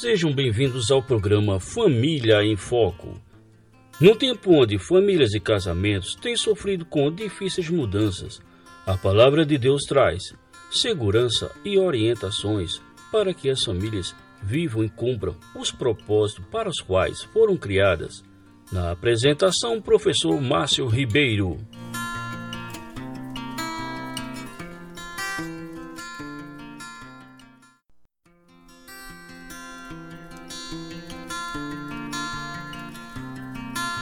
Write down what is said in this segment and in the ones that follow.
Sejam bem-vindos ao programa Família em Foco. Num tempo onde famílias e casamentos têm sofrido com difíceis mudanças, a palavra de Deus traz segurança e orientações para que as famílias vivam e cumpram os propósitos para os quais foram criadas. Na apresentação, professor Márcio Ribeiro.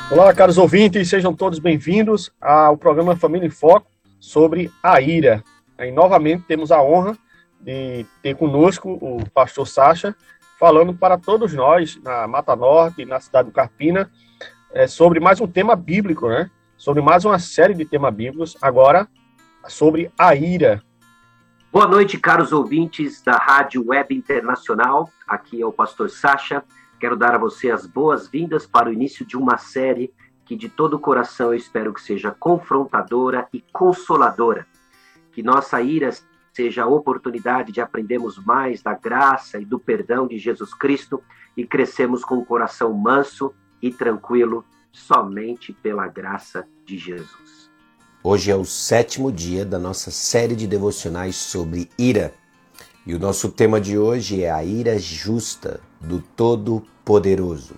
Olá, caros ouvintes, sejam todos bem-vindos ao programa Família em Foco sobre a ira. E novamente temos a honra de ter conosco o pastor Sacha, falando para todos nós na Mata Norte, na cidade do Carpina, é, sobre mais um tema bíblico, né? Sobre mais uma série de temas bíblicos, agora sobre a ira. Boa noite, caros ouvintes da Rádio Web Internacional. Aqui é o pastor Sacha Quero dar a você as boas-vindas para o início de uma série que de todo o coração eu espero que seja confrontadora e consoladora. Que nossa ira seja a oportunidade de aprendermos mais da graça e do perdão de Jesus Cristo e crescemos com o coração manso e tranquilo somente pela graça de Jesus. Hoje é o sétimo dia da nossa série de devocionais sobre ira. E o nosso tema de hoje é a ira justa do Todo-Poderoso.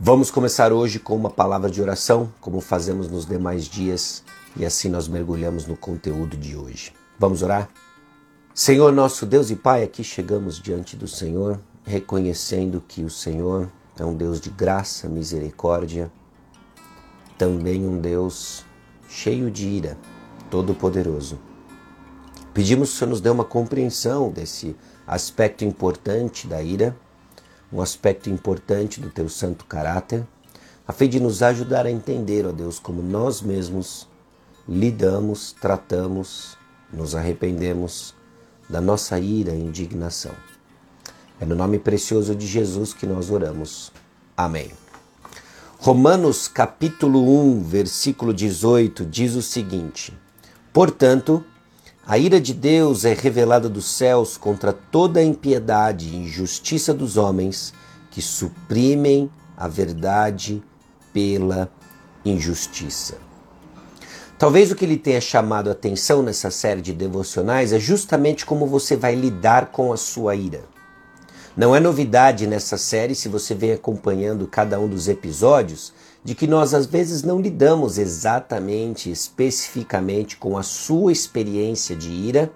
Vamos começar hoje com uma palavra de oração, como fazemos nos demais dias, e assim nós mergulhamos no conteúdo de hoje. Vamos orar? Senhor nosso Deus e Pai, aqui chegamos diante do Senhor, reconhecendo que o Senhor é um Deus de graça, misericórdia, também um Deus cheio de ira, todo-poderoso. Pedimos que o Senhor nos dê uma compreensão desse aspecto importante da ira, um aspecto importante do teu santo caráter, a fim de nos ajudar a entender, ó Deus, como nós mesmos lidamos, tratamos, nos arrependemos da nossa ira e indignação. É no nome precioso de Jesus que nós oramos. Amém. Romanos capítulo 1, versículo 18 diz o seguinte: Portanto, a ira de Deus é revelada dos céus contra toda a impiedade e injustiça dos homens que suprimem a verdade pela injustiça. Talvez o que lhe tenha chamado a atenção nessa série de devocionais é justamente como você vai lidar com a sua ira. Não é novidade nessa série, se você vem acompanhando cada um dos episódios, de que nós às vezes não lidamos exatamente, especificamente com a sua experiência de ira,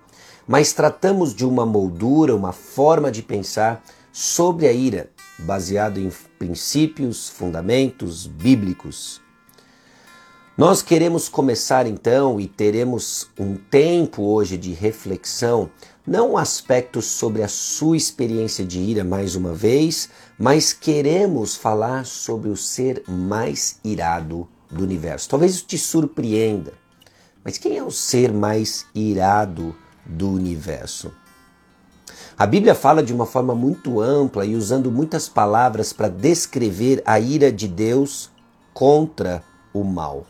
mas tratamos de uma moldura, uma forma de pensar sobre a ira, baseado em princípios, fundamentos bíblicos. Nós queremos começar então e teremos um tempo hoje de reflexão, não um aspecto sobre a sua experiência de ira mais uma vez, mas queremos falar sobre o ser mais irado do universo. Talvez isso te surpreenda, mas quem é o ser mais irado do universo? A Bíblia fala de uma forma muito ampla e usando muitas palavras para descrever a ira de Deus contra o mal.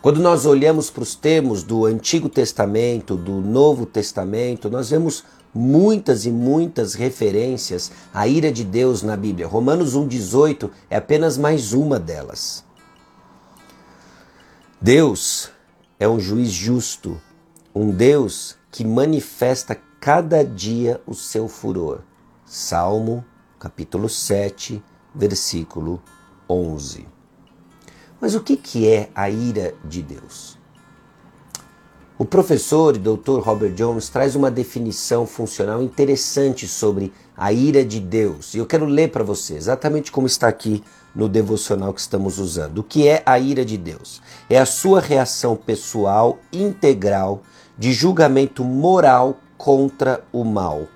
Quando nós olhamos para os termos do Antigo Testamento, do Novo Testamento, nós vemos muitas e muitas referências à ira de Deus na Bíblia. Romanos 1,18 é apenas mais uma delas. Deus é um juiz justo, um Deus que manifesta cada dia o seu furor. Salmo, capítulo 7, versículo 11. Mas o que, que é a ira de Deus? O professor e doutor Robert Jones traz uma definição funcional interessante sobre a ira de Deus. E eu quero ler para você, exatamente como está aqui no devocional que estamos usando. O que é a ira de Deus? É a sua reação pessoal integral de julgamento moral contra o mal.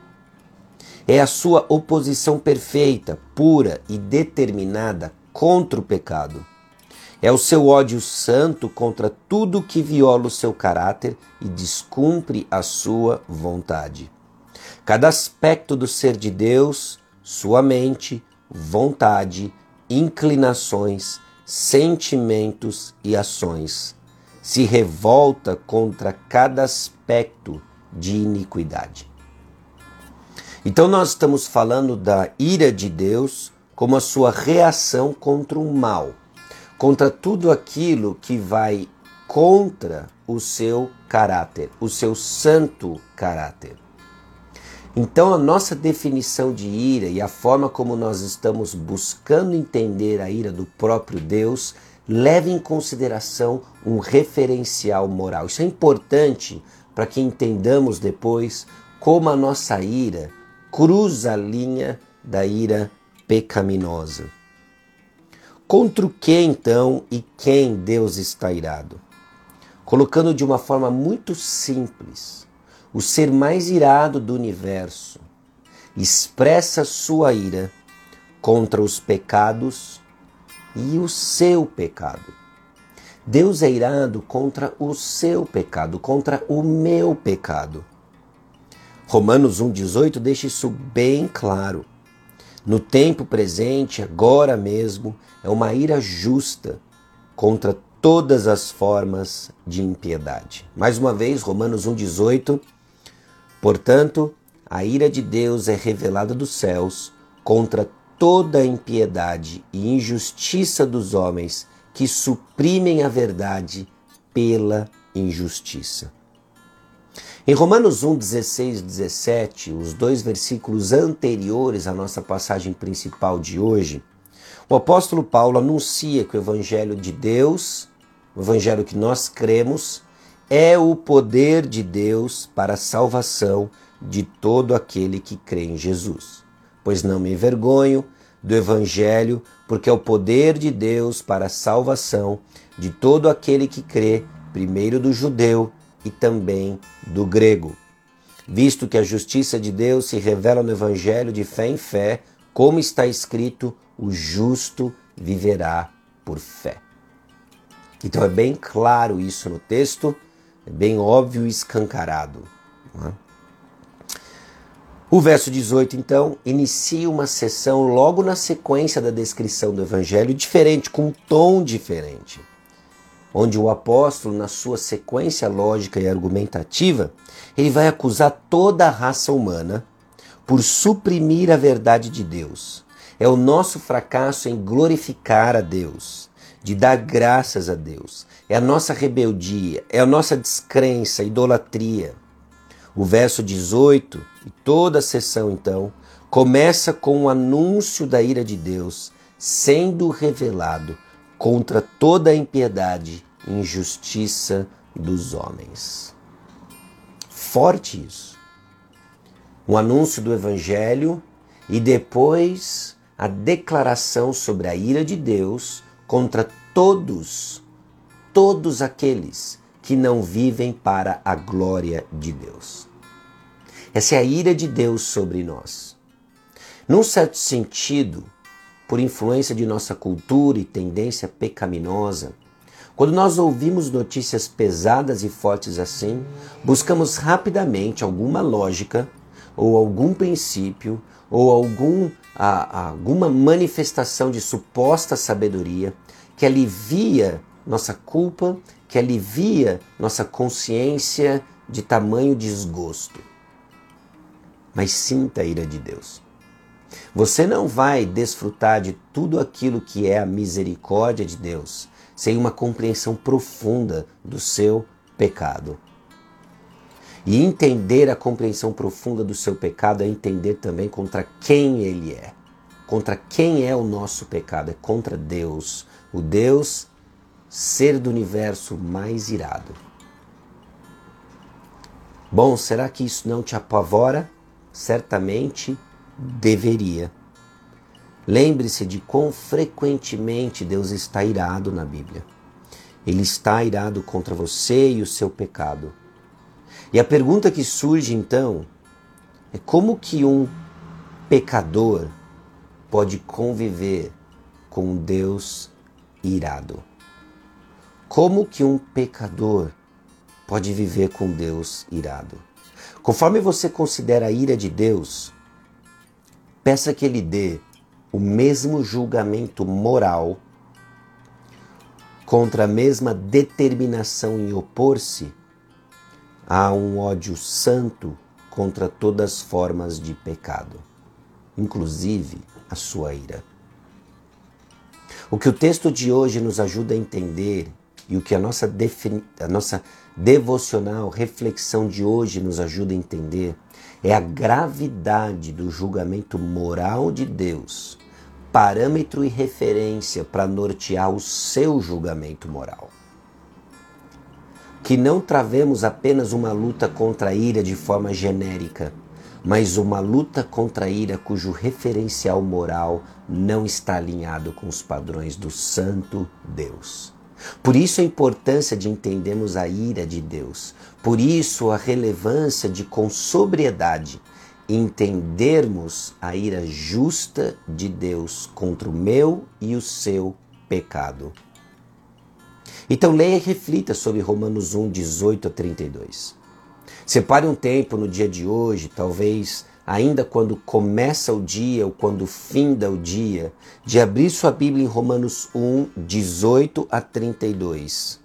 É a sua oposição perfeita, pura e determinada contra o pecado é o seu ódio santo contra tudo que viola o seu caráter e descumpre a sua vontade. Cada aspecto do ser de Deus, sua mente, vontade, inclinações, sentimentos e ações, se revolta contra cada aspecto de iniquidade. Então nós estamos falando da ira de Deus como a sua reação contra o mal, contra tudo aquilo que vai contra o seu caráter, o seu santo caráter. Então, a nossa definição de ira e a forma como nós estamos buscando entender a ira do próprio Deus leva em consideração um referencial moral. Isso é importante para que entendamos depois como a nossa ira cruza a linha da ira pecaminosa. Contra o que então e quem Deus está irado? Colocando de uma forma muito simples, o ser mais irado do universo, expressa sua ira contra os pecados e o seu pecado. Deus é irado contra o seu pecado, contra o meu pecado. Romanos 1,18 deixa isso bem claro. No tempo presente, agora mesmo, é uma ira justa contra todas as formas de impiedade. Mais uma vez, Romanos 1,18 Portanto, a ira de Deus é revelada dos céus contra toda a impiedade e injustiça dos homens que suprimem a verdade pela injustiça. Em Romanos 1, 16 e 17, os dois versículos anteriores à nossa passagem principal de hoje, o apóstolo Paulo anuncia que o Evangelho de Deus, o Evangelho que nós cremos, é o poder de Deus para a salvação de todo aquele que crê em Jesus. Pois não me envergonho do Evangelho, porque é o poder de Deus para a salvação de todo aquele que crê, primeiro do judeu e também do grego. Visto que a justiça de Deus se revela no Evangelho de fé em fé, como está escrito, o justo viverá por fé. Então é bem claro isso no texto é bem óbvio e escancarado. É? O verso 18, então, inicia uma sessão logo na sequência da descrição do Evangelho, diferente, com um tom diferente, onde o apóstolo, na sua sequência lógica e argumentativa, ele vai acusar toda a raça humana por suprimir a verdade de Deus. É o nosso fracasso em glorificar a Deus de dar graças a Deus. É a nossa rebeldia, é a nossa descrença, idolatria. O verso 18 e toda a sessão, então, começa com o anúncio da ira de Deus sendo revelado contra toda a impiedade e injustiça dos homens. Forte isso. O anúncio do Evangelho e depois a declaração sobre a ira de Deus contra todos, todos aqueles que não vivem para a glória de Deus. Essa é a ira de Deus sobre nós. Num certo sentido, por influência de nossa cultura e tendência pecaminosa, quando nós ouvimos notícias pesadas e fortes assim, buscamos rapidamente alguma lógica ou algum princípio ou algum, a, alguma manifestação de suposta sabedoria que alivia nossa culpa, que alivia nossa consciência de tamanho desgosto. Mas sinta a ira de Deus. Você não vai desfrutar de tudo aquilo que é a misericórdia de Deus sem uma compreensão profunda do seu pecado. E entender a compreensão profunda do seu pecado é entender também contra quem ele é. Contra quem é o nosso pecado? É contra Deus, o Deus ser do universo mais irado. Bom, será que isso não te apavora? Certamente deveria. Lembre-se de quão frequentemente Deus está irado na Bíblia. Ele está irado contra você e o seu pecado. E a pergunta que surge então é como que um pecador pode conviver com um Deus irado? Como que um pecador pode viver com Deus irado? Conforme você considera a ira de Deus, peça que ele dê o mesmo julgamento moral contra a mesma determinação em opor-se Há um ódio santo contra todas as formas de pecado, inclusive a sua ira. O que o texto de hoje nos ajuda a entender e o que a nossa, a nossa devocional reflexão de hoje nos ajuda a entender é a gravidade do julgamento moral de Deus, parâmetro e referência para nortear o seu julgamento moral. Que não travemos apenas uma luta contra a ira de forma genérica, mas uma luta contra a ira cujo referencial moral não está alinhado com os padrões do Santo Deus. Por isso a importância de entendermos a ira de Deus. Por isso a relevância de, com sobriedade, entendermos a ira justa de Deus contra o meu e o seu pecado. Então leia e reflita sobre Romanos 1, 18 a 32. Separe um tempo no dia de hoje, talvez ainda quando começa o dia ou quando finda o dia, de abrir sua Bíblia em Romanos 1, 18 a 32.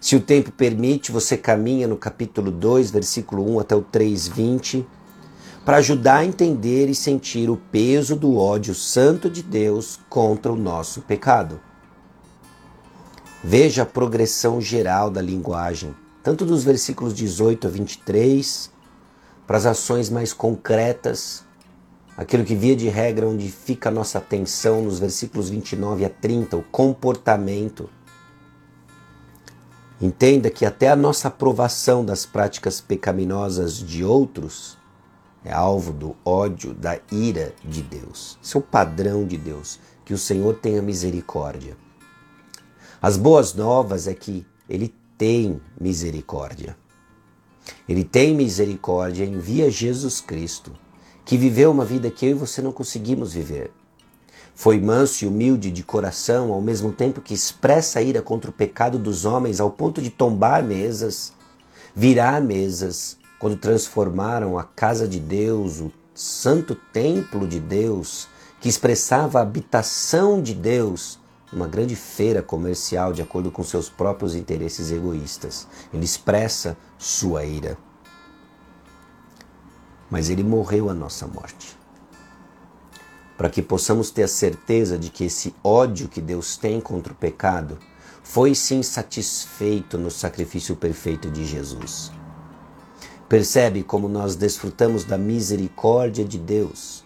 Se o tempo permite, você caminha no capítulo 2, versículo 1 até o 3, 20, para ajudar a entender e sentir o peso do ódio santo de Deus contra o nosso pecado. Veja a progressão geral da linguagem, tanto dos versículos 18 a 23, para as ações mais concretas, aquilo que via de regra onde fica a nossa atenção nos versículos 29 a 30, o comportamento. Entenda que até a nossa aprovação das práticas pecaminosas de outros é alvo do ódio, da ira de Deus. Esse é padrão de Deus, que o Senhor tenha misericórdia. As boas novas é que Ele tem misericórdia. Ele tem misericórdia, envia Jesus Cristo, que viveu uma vida que eu e você não conseguimos viver. Foi manso e humilde de coração, ao mesmo tempo que expressa ira contra o pecado dos homens, ao ponto de tombar mesas, virar mesas, quando transformaram a casa de Deus, o santo templo de Deus, que expressava a habitação de Deus, uma grande feira comercial de acordo com seus próprios interesses egoístas. Ele expressa sua ira. Mas ele morreu a nossa morte. Para que possamos ter a certeza de que esse ódio que Deus tem contra o pecado foi sim satisfeito no sacrifício perfeito de Jesus. Percebe como nós desfrutamos da misericórdia de Deus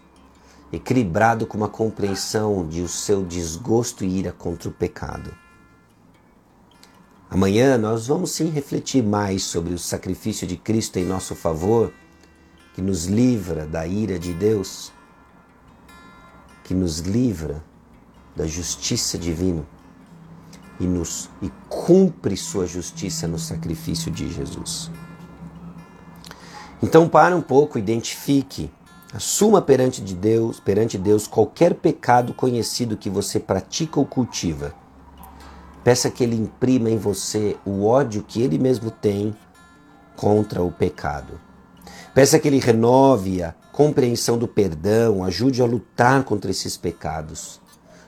equilibrado com uma compreensão de o seu desgosto e ira contra o pecado. Amanhã nós vamos sim refletir mais sobre o sacrifício de Cristo em nosso favor, que nos livra da ira de Deus, que nos livra da justiça divina e nos e cumpre sua justiça no sacrifício de Jesus. Então para um pouco, identifique Assuma perante de Deus, perante Deus qualquer pecado conhecido que você pratica ou cultiva. Peça que ele imprima em você o ódio que ele mesmo tem contra o pecado. Peça que ele renove a compreensão do perdão, ajude a lutar contra esses pecados.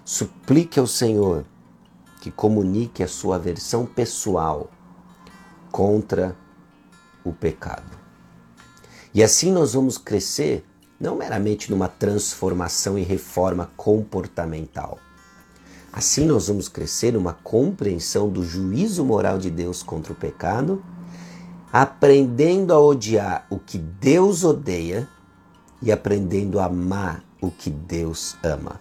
Suplique ao Senhor que comunique a sua versão pessoal contra o pecado. E assim nós vamos crescer não meramente numa transformação e reforma comportamental. Assim nós vamos crescer numa compreensão do juízo moral de Deus contra o pecado, aprendendo a odiar o que Deus odeia e aprendendo a amar o que Deus ama.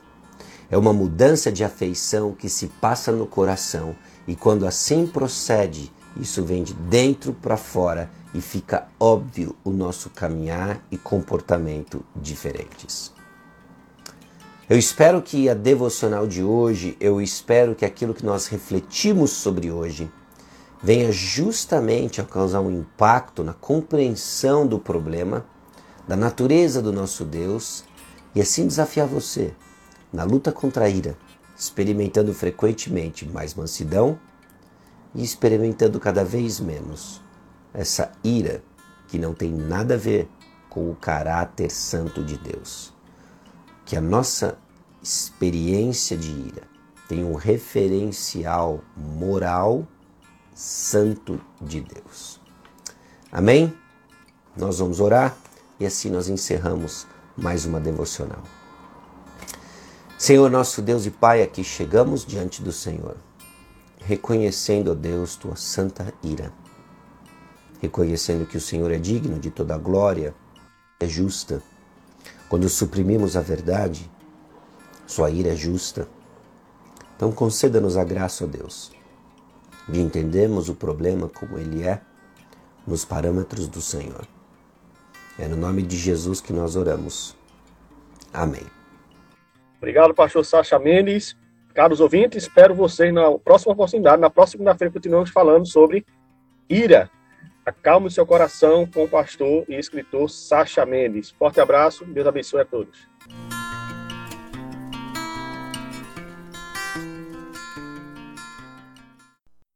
É uma mudança de afeição que se passa no coração e quando assim procede, isso vem de dentro para fora e fica óbvio o nosso caminhar e comportamento diferentes. Eu espero que a devocional de hoje, eu espero que aquilo que nós refletimos sobre hoje venha justamente a causar um impacto na compreensão do problema, da natureza do nosso Deus e assim desafiar você na luta contra a ira, experimentando frequentemente mais mansidão e experimentando cada vez menos essa ira que não tem nada a ver com o caráter santo de Deus. Que a nossa experiência de ira tenha um referencial moral santo de Deus. Amém? Nós vamos orar e assim nós encerramos mais uma devocional. Senhor nosso Deus e Pai, aqui chegamos diante do Senhor, reconhecendo, ó Deus, tua santa ira, reconhecendo que o Senhor é digno de toda a glória, é justa. Quando suprimimos a verdade, sua ira é justa. Então conceda-nos a graça, ó Deus, de entendermos o problema como ele é, nos parâmetros do Senhor. É no nome de Jesus que nós oramos. Amém. Obrigado, pastor Sacha Mendes. Caros ouvintes, espero vocês na próxima oportunidade. Na próxima segunda-feira continuamos falando sobre ira. Acalme seu coração com o pastor e escritor Sacha Mendes. Forte abraço, Deus abençoe a todos.